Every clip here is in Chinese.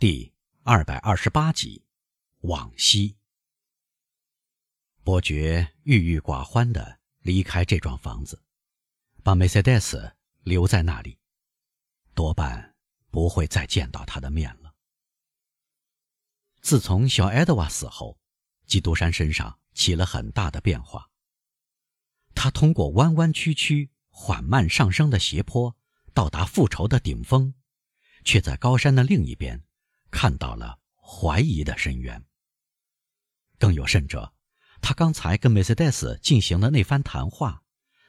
第二百二十八集，往昔。伯爵郁郁寡欢的离开这幢房子，把梅赛德斯留在那里，多半不会再见到他的面了。自从小埃德瓦死后，基督山身上起了很大的变化。他通过弯弯曲曲、缓慢上升的斜坡，到达复仇的顶峰，却在高山的另一边。看到了怀疑的深渊。更有甚者，他刚才跟梅赛德斯进行的那番谈话，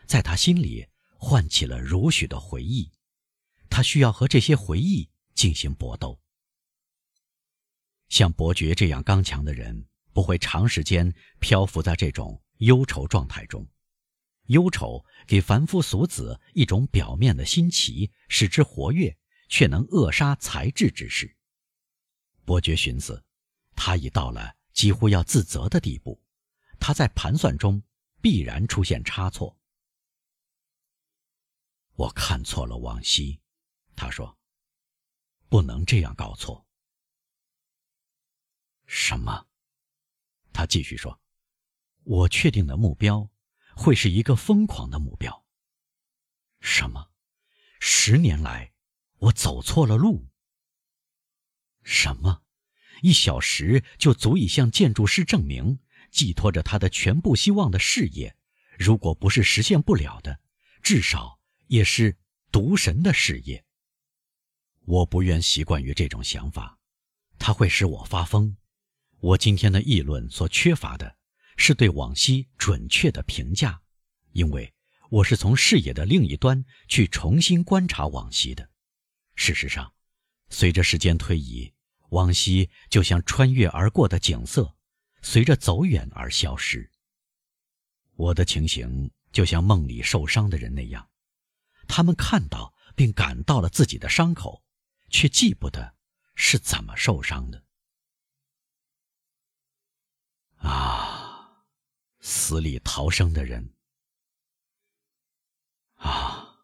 在他心里唤起了如许的回忆。他需要和这些回忆进行搏斗。像伯爵这样刚强的人，不会长时间漂浮在这种忧愁状态中。忧愁给凡夫俗子一种表面的新奇，使之活跃，却能扼杀才智之事。伯爵寻思，他已到了几乎要自责的地步，他在盘算中必然出现差错。我看错了往昔，他说：“不能这样搞错。”什么？他继续说：“我确定的目标会是一个疯狂的目标。”什么？十年来我走错了路？什么？一小时就足以向建筑师证明，寄托着他的全部希望的事业，如果不是实现不了的，至少也是独神的事业。我不愿习惯于这种想法，它会使我发疯。我今天的议论所缺乏的，是对往昔准确的评价，因为我是从视野的另一端去重新观察往昔的。事实上。随着时间推移，往昔就像穿越而过的景色，随着走远而消失。我的情形就像梦里受伤的人那样，他们看到并感到了自己的伤口，却记不得是怎么受伤的。啊，死里逃生的人！啊，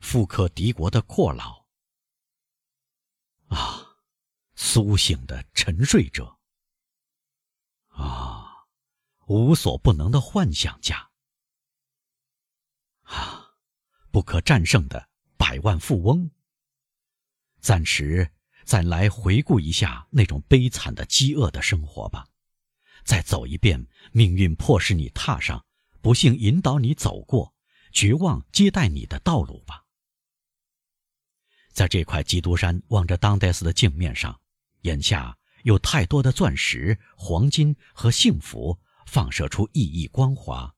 富可敌国的阔佬！啊，苏醒的沉睡者！啊，无所不能的幻想家！啊，不可战胜的百万富翁！暂时再来回顾一下那种悲惨的饥饿的生活吧，再走一遍命运迫使你踏上、不幸引导你走过、绝望接待你的道路吧。在这块基督山望着当代斯的镜面上，眼下有太多的钻石、黄金和幸福放射出熠熠光华。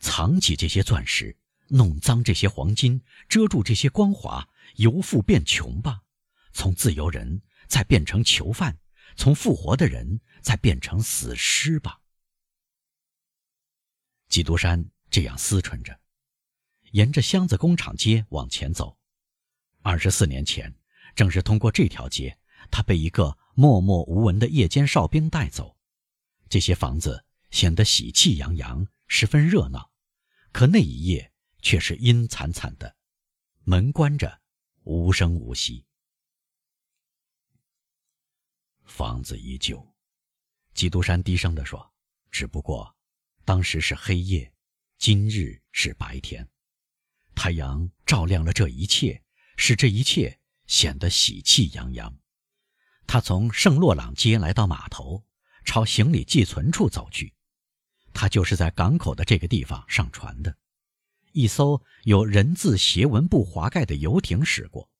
藏起这些钻石，弄脏这些黄金，遮住这些光华，由富变穷吧。从自由人再变成囚犯，从复活的人再变成死尸吧。基督山这样思忖着，沿着箱子工厂街往前走。二十四年前，正是通过这条街，他被一个默默无闻的夜间哨兵带走。这些房子显得喜气洋洋，十分热闹，可那一夜却是阴惨惨的，门关着，无声无息。房子依旧，基督山低声地说：“只不过，当时是黑夜，今日是白天，太阳照亮了这一切。”使这一切显得喜气洋洋。他从圣洛朗街来到码头，朝行李寄存处走去。他就是在港口的这个地方上船的。一艘有人字斜纹布滑盖的游艇驶过，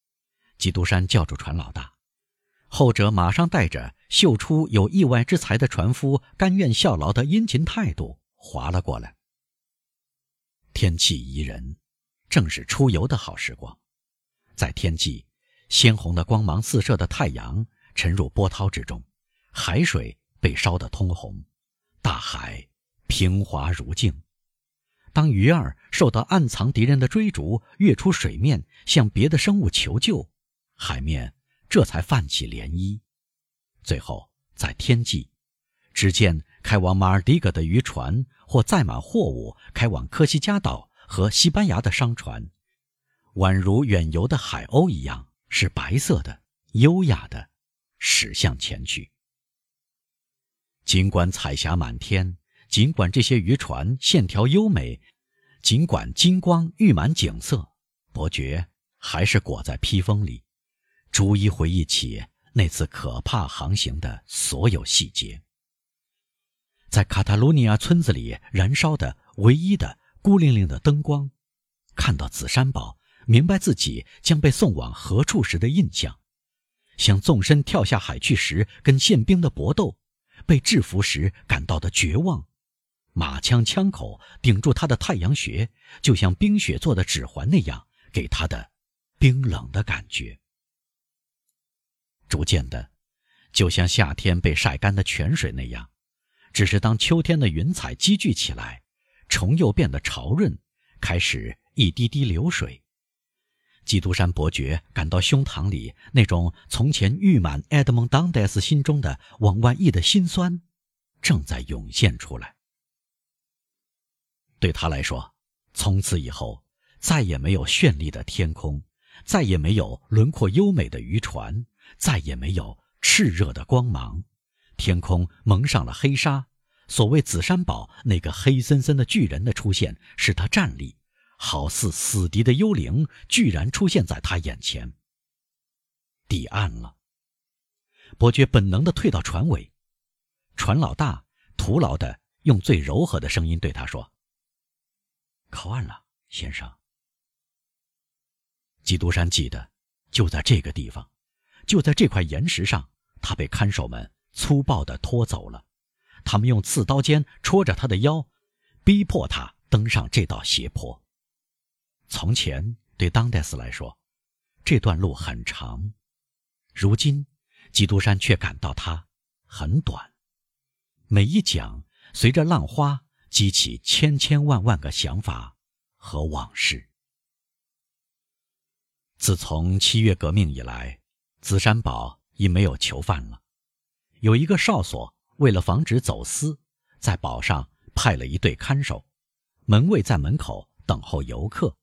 基督山叫住船老大，后者马上带着秀出有意外之财的船夫甘愿效劳的殷勤态度划了过来。天气宜人，正是出游的好时光。在天际，鲜红的光芒四射的太阳沉入波涛之中，海水被烧得通红，大海平滑如镜。当鱼儿受到暗藏敌人的追逐，跃出水面向别的生物求救，海面这才泛起涟漪。最后，在天际，只见开往马尔迪格的渔船或载满货物开往科西嘉岛和西班牙的商船。宛如远游的海鸥一样，是白色的、优雅的，驶向前去。尽管彩霞满天，尽管这些渔船线条优美，尽管金光溢满景色，伯爵还是裹在披风里，逐一回忆起那次可怕航行的所有细节。在卡塔卢尼亚村子里燃烧的唯一的孤零零的灯光，看到紫山堡，明白自己将被送往何处时的印象，想纵身跳下海去时跟宪兵的搏斗。被制服时感到的绝望，马枪枪口顶住他的太阳穴，就像冰雪做的指环那样，给他的冰冷的感觉。逐渐的，就像夏天被晒干的泉水那样，只是当秋天的云彩积聚起来，重又变得潮润，开始一滴滴流水。基督山伯爵感到胸膛里那种从前郁满埃德蒙·当戴斯心中的往外溢的心酸，正在涌现出来。对他来说，从此以后再也没有绚丽的天空，再也没有轮廓优美的渔船，再也没有炽热的光芒。天空蒙上了黑纱。所谓紫山堡那个黑森森的巨人的出现，使他站立。好似死敌的幽灵，居然出现在他眼前。抵岸了，伯爵本能地退到船尾。船老大徒劳地用最柔和的声音对他说：“靠岸了，先生。”基督山记得，就在这个地方，就在这块岩石上，他被看守们粗暴地拖走了。他们用刺刀尖戳着他的腰，逼迫他登上这道斜坡。从前对当代斯来说，这段路很长；如今，基督山却感到它很短。每一桨随着浪花激起千千万万个想法和往事。自从七月革命以来，紫山堡已没有囚犯了。有一个哨所为了防止走私，在堡上派了一队看守，门卫在门口等候游客。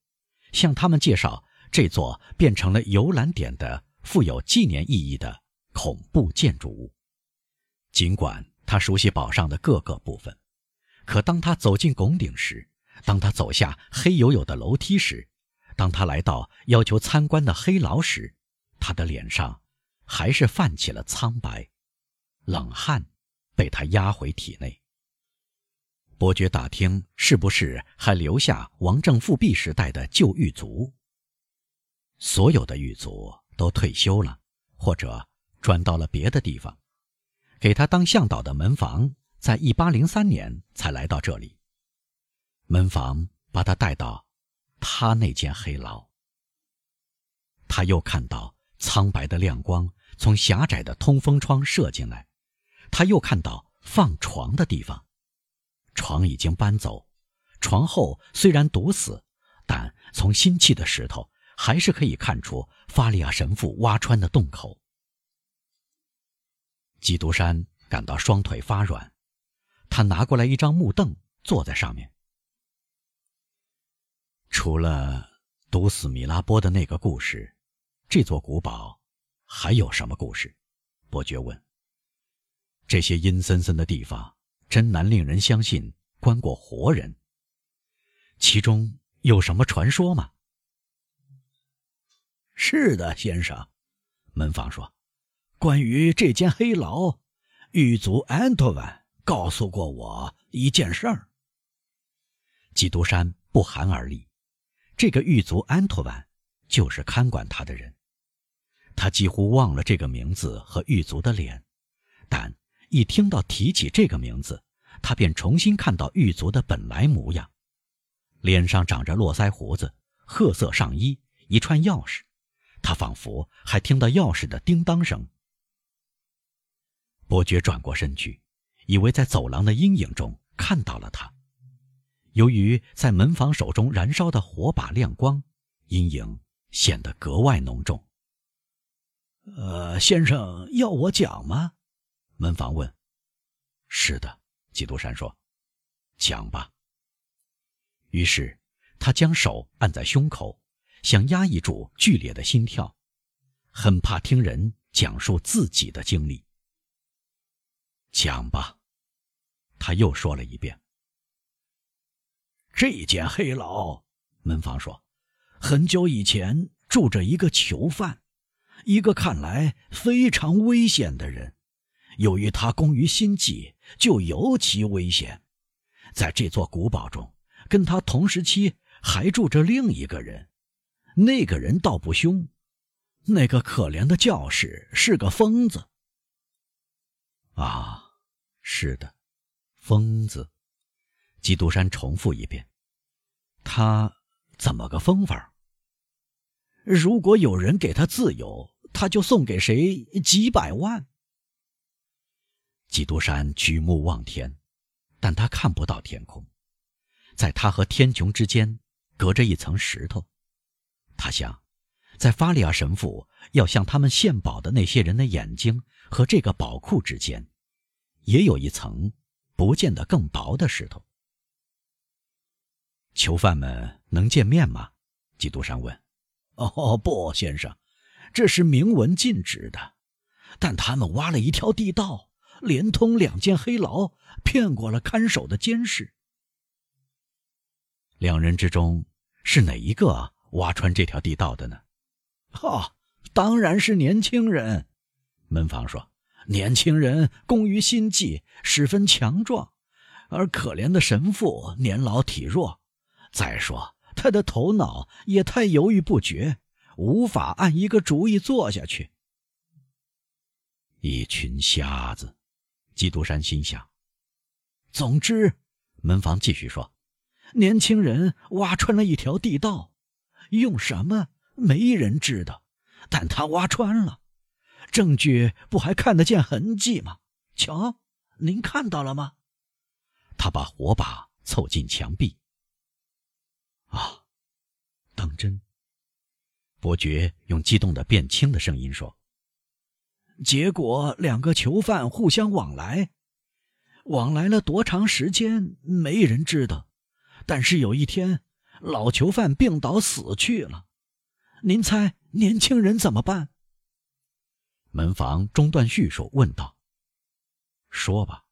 向他们介绍这座变成了游览点的富有纪念意义的恐怖建筑物。尽管他熟悉堡上的各个部分，可当他走进拱顶时，当他走下黑黝黝的楼梯时，当他来到要求参观的黑牢时，他的脸上还是泛起了苍白，冷汗被他压回体内。伯爵打听是不是还留下王政复辟时代的旧狱卒。所有的狱卒都退休了，或者转到了别的地方。给他当向导的门房，在一八零三年才来到这里。门房把他带到他那间黑牢。他又看到苍白的亮光从狭窄的通风窗射进来，他又看到放床的地方。床已经搬走，床后虽然堵死，但从新砌的石头还是可以看出法利亚神父挖穿的洞口。基督山感到双腿发软，他拿过来一张木凳，坐在上面。除了毒死米拉波的那个故事，这座古堡还有什么故事？伯爵问。这些阴森森的地方。真难令人相信，关过活人。其中有什么传说吗？是的，先生，门房说，关于这间黑牢，狱卒安托万告诉过我一件事儿。基督山不寒而栗。这个狱卒安托万就是看管他的人。他几乎忘了这个名字和狱卒的脸，但。一听到提起这个名字，他便重新看到狱卒的本来模样，脸上长着络腮胡子，褐色上衣，一串钥匙，他仿佛还听到钥匙的叮当声。伯爵转过身去，以为在走廊的阴影中看到了他。由于在门房手中燃烧的火把亮光，阴影显得格外浓重。呃，先生要我讲吗？门房问：“是的。”基督山说：“讲吧。”于是他将手按在胸口，想压抑住剧烈的心跳，很怕听人讲述自己的经历。讲吧，他又说了一遍。这间黑牢，门房说，很久以前住着一个囚犯，一个看来非常危险的人。由于他工于心计，就尤其危险。在这座古堡中，跟他同时期还住着另一个人，那个人倒不凶。那个可怜的教士是个疯子。啊，是的，疯子。基督山重复一遍：“他怎么个疯法？如果有人给他自由，他就送给谁几百万。”基督山举目望天，但他看不到天空，在他和天穹之间隔着一层石头。他想，在法利亚神父要向他们献宝的那些人的眼睛和这个宝库之间，也有一层不见得更薄的石头。囚犯们能见面吗？基督山问。哦，不，先生，这是明文禁止的。但他们挖了一条地道。连通两间黑牢，骗过了看守的监视。两人之中是哪一个挖穿这条地道的呢？哈，当然是年轻人。门房说：“年轻人工于心计，十分强壮，而可怜的神父年老体弱。再说他的头脑也太犹豫不决，无法按一个主意做下去。一群瞎子。”基督山心想：“总之，门房继续说，年轻人挖穿了一条地道，用什么没人知道，但他挖穿了，证据不还看得见痕迹吗？瞧，您看到了吗？”他把火把凑近墙壁。啊，当真？伯爵用激动的变轻的声音说。结果，两个囚犯互相往来，往来了多长时间，没人知道。但是有一天，老囚犯病倒死去了。您猜，年轻人怎么办？门房中断叙述，问道：“说吧。”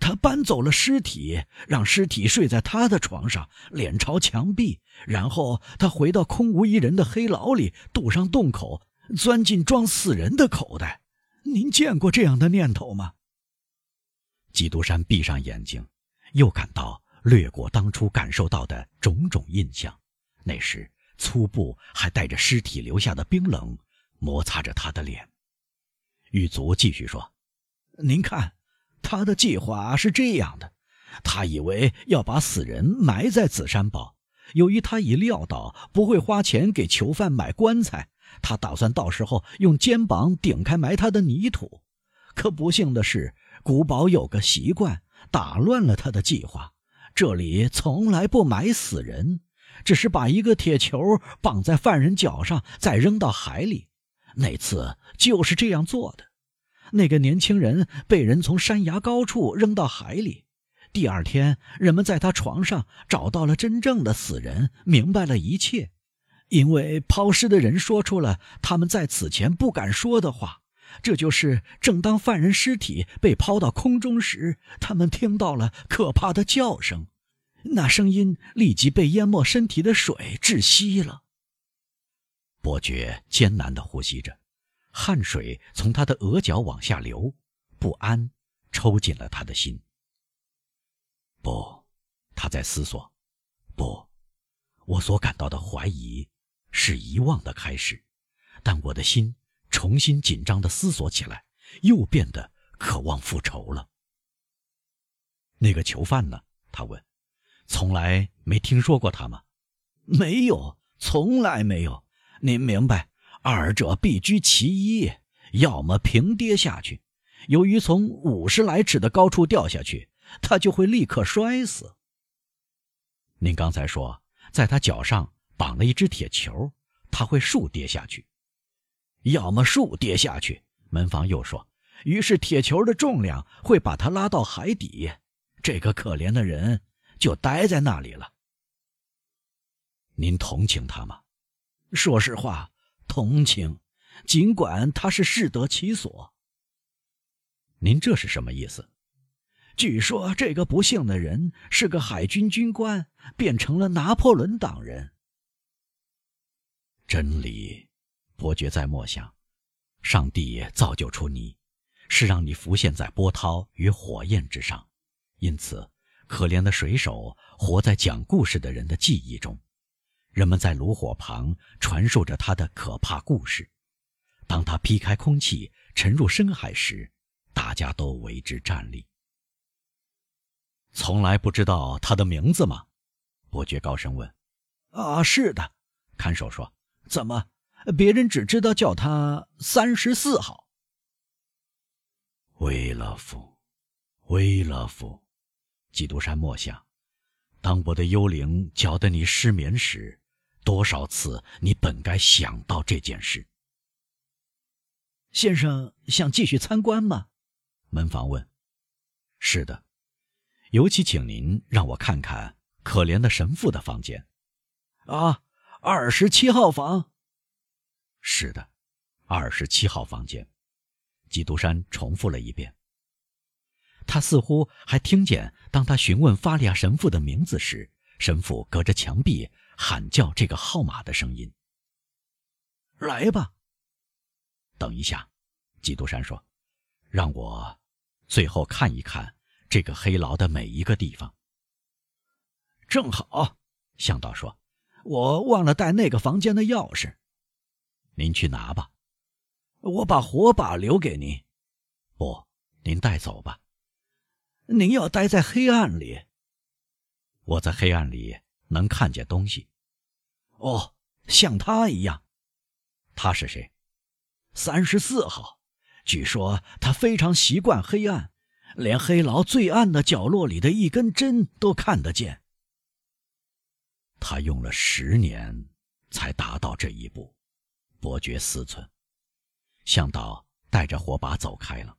他搬走了尸体，让尸体睡在他的床上，脸朝墙壁。然后他回到空无一人的黑牢里，堵上洞口。钻进装死人的口袋，您见过这样的念头吗？基督山闭上眼睛，又感到掠过当初感受到的种种印象。那时粗布还带着尸体留下的冰冷，摩擦着他的脸。狱卒继续说：“您看，他的计划是这样的：他以为要把死人埋在紫山堡，由于他已料到不会花钱给囚犯买棺材。”他打算到时候用肩膀顶开埋他的泥土，可不幸的是，古堡有个习惯，打乱了他的计划。这里从来不埋死人，只是把一个铁球绑在犯人脚上，再扔到海里。那次就是这样做的。那个年轻人被人从山崖高处扔到海里。第二天，人们在他床上找到了真正的死人，明白了一切。因为抛尸的人说出了他们在此前不敢说的话，这就是正当犯人尸体被抛到空中时，他们听到了可怕的叫声，那声音立即被淹没身体的水窒息了。伯爵艰难地呼吸着，汗水从他的额角往下流，不安抽紧了他的心。不，他在思索，不，我所感到的怀疑。是遗忘的开始，但我的心重新紧张地思索起来，又变得渴望复仇了。那个囚犯呢？他问。从来没听说过他吗？没有，从来没有。您明白，二者必居其一，要么平跌下去。由于从五十来尺的高处掉下去，他就会立刻摔死。您刚才说，在他脚上。绑了一只铁球，他会竖跌下去，要么竖跌下去。门房又说，于是铁球的重量会把他拉到海底，这个可怜的人就待在那里了。您同情他吗？说实话，同情，尽管他是适得其所。您这是什么意思？据说这个不幸的人是个海军军官，变成了拿破仑党人。真理，伯爵在默想：上帝造就出你，是让你浮现在波涛与火焰之上，因此，可怜的水手活在讲故事的人的记忆中。人们在炉火旁传述着他的可怕故事。当他劈开空气沉入深海时，大家都为之站立。从来不知道他的名字吗？伯爵高声问。“啊，是的。”看守说。“怎么，别人只知道叫他三十四号？”威勒夫，威勒夫，基督山默想：当我的幽灵搅得你失眠时。多少次你本该想到这件事？先生想继续参观吗？门房问。是的，尤其请您让我看看可怜的神父的房间。啊，二十七号房。是的，二十七号房间。基督山重复了一遍。他似乎还听见，当他询问法利亚神父的名字时，神父隔着墙壁。喊叫这个号码的声音。来吧。等一下，基督山说：“让我最后看一看这个黑牢的每一个地方。”正好，向导说：“我忘了带那个房间的钥匙。”您去拿吧。我把火把留给您。不，您带走吧。您要待在黑暗里。我在黑暗里。能看见东西，哦，像他一样。他是谁？三十四号。据说他非常习惯黑暗，连黑牢最暗的角落里的一根针都看得见。他用了十年才达到这一步，伯爵思忖。向导带着火把走开了。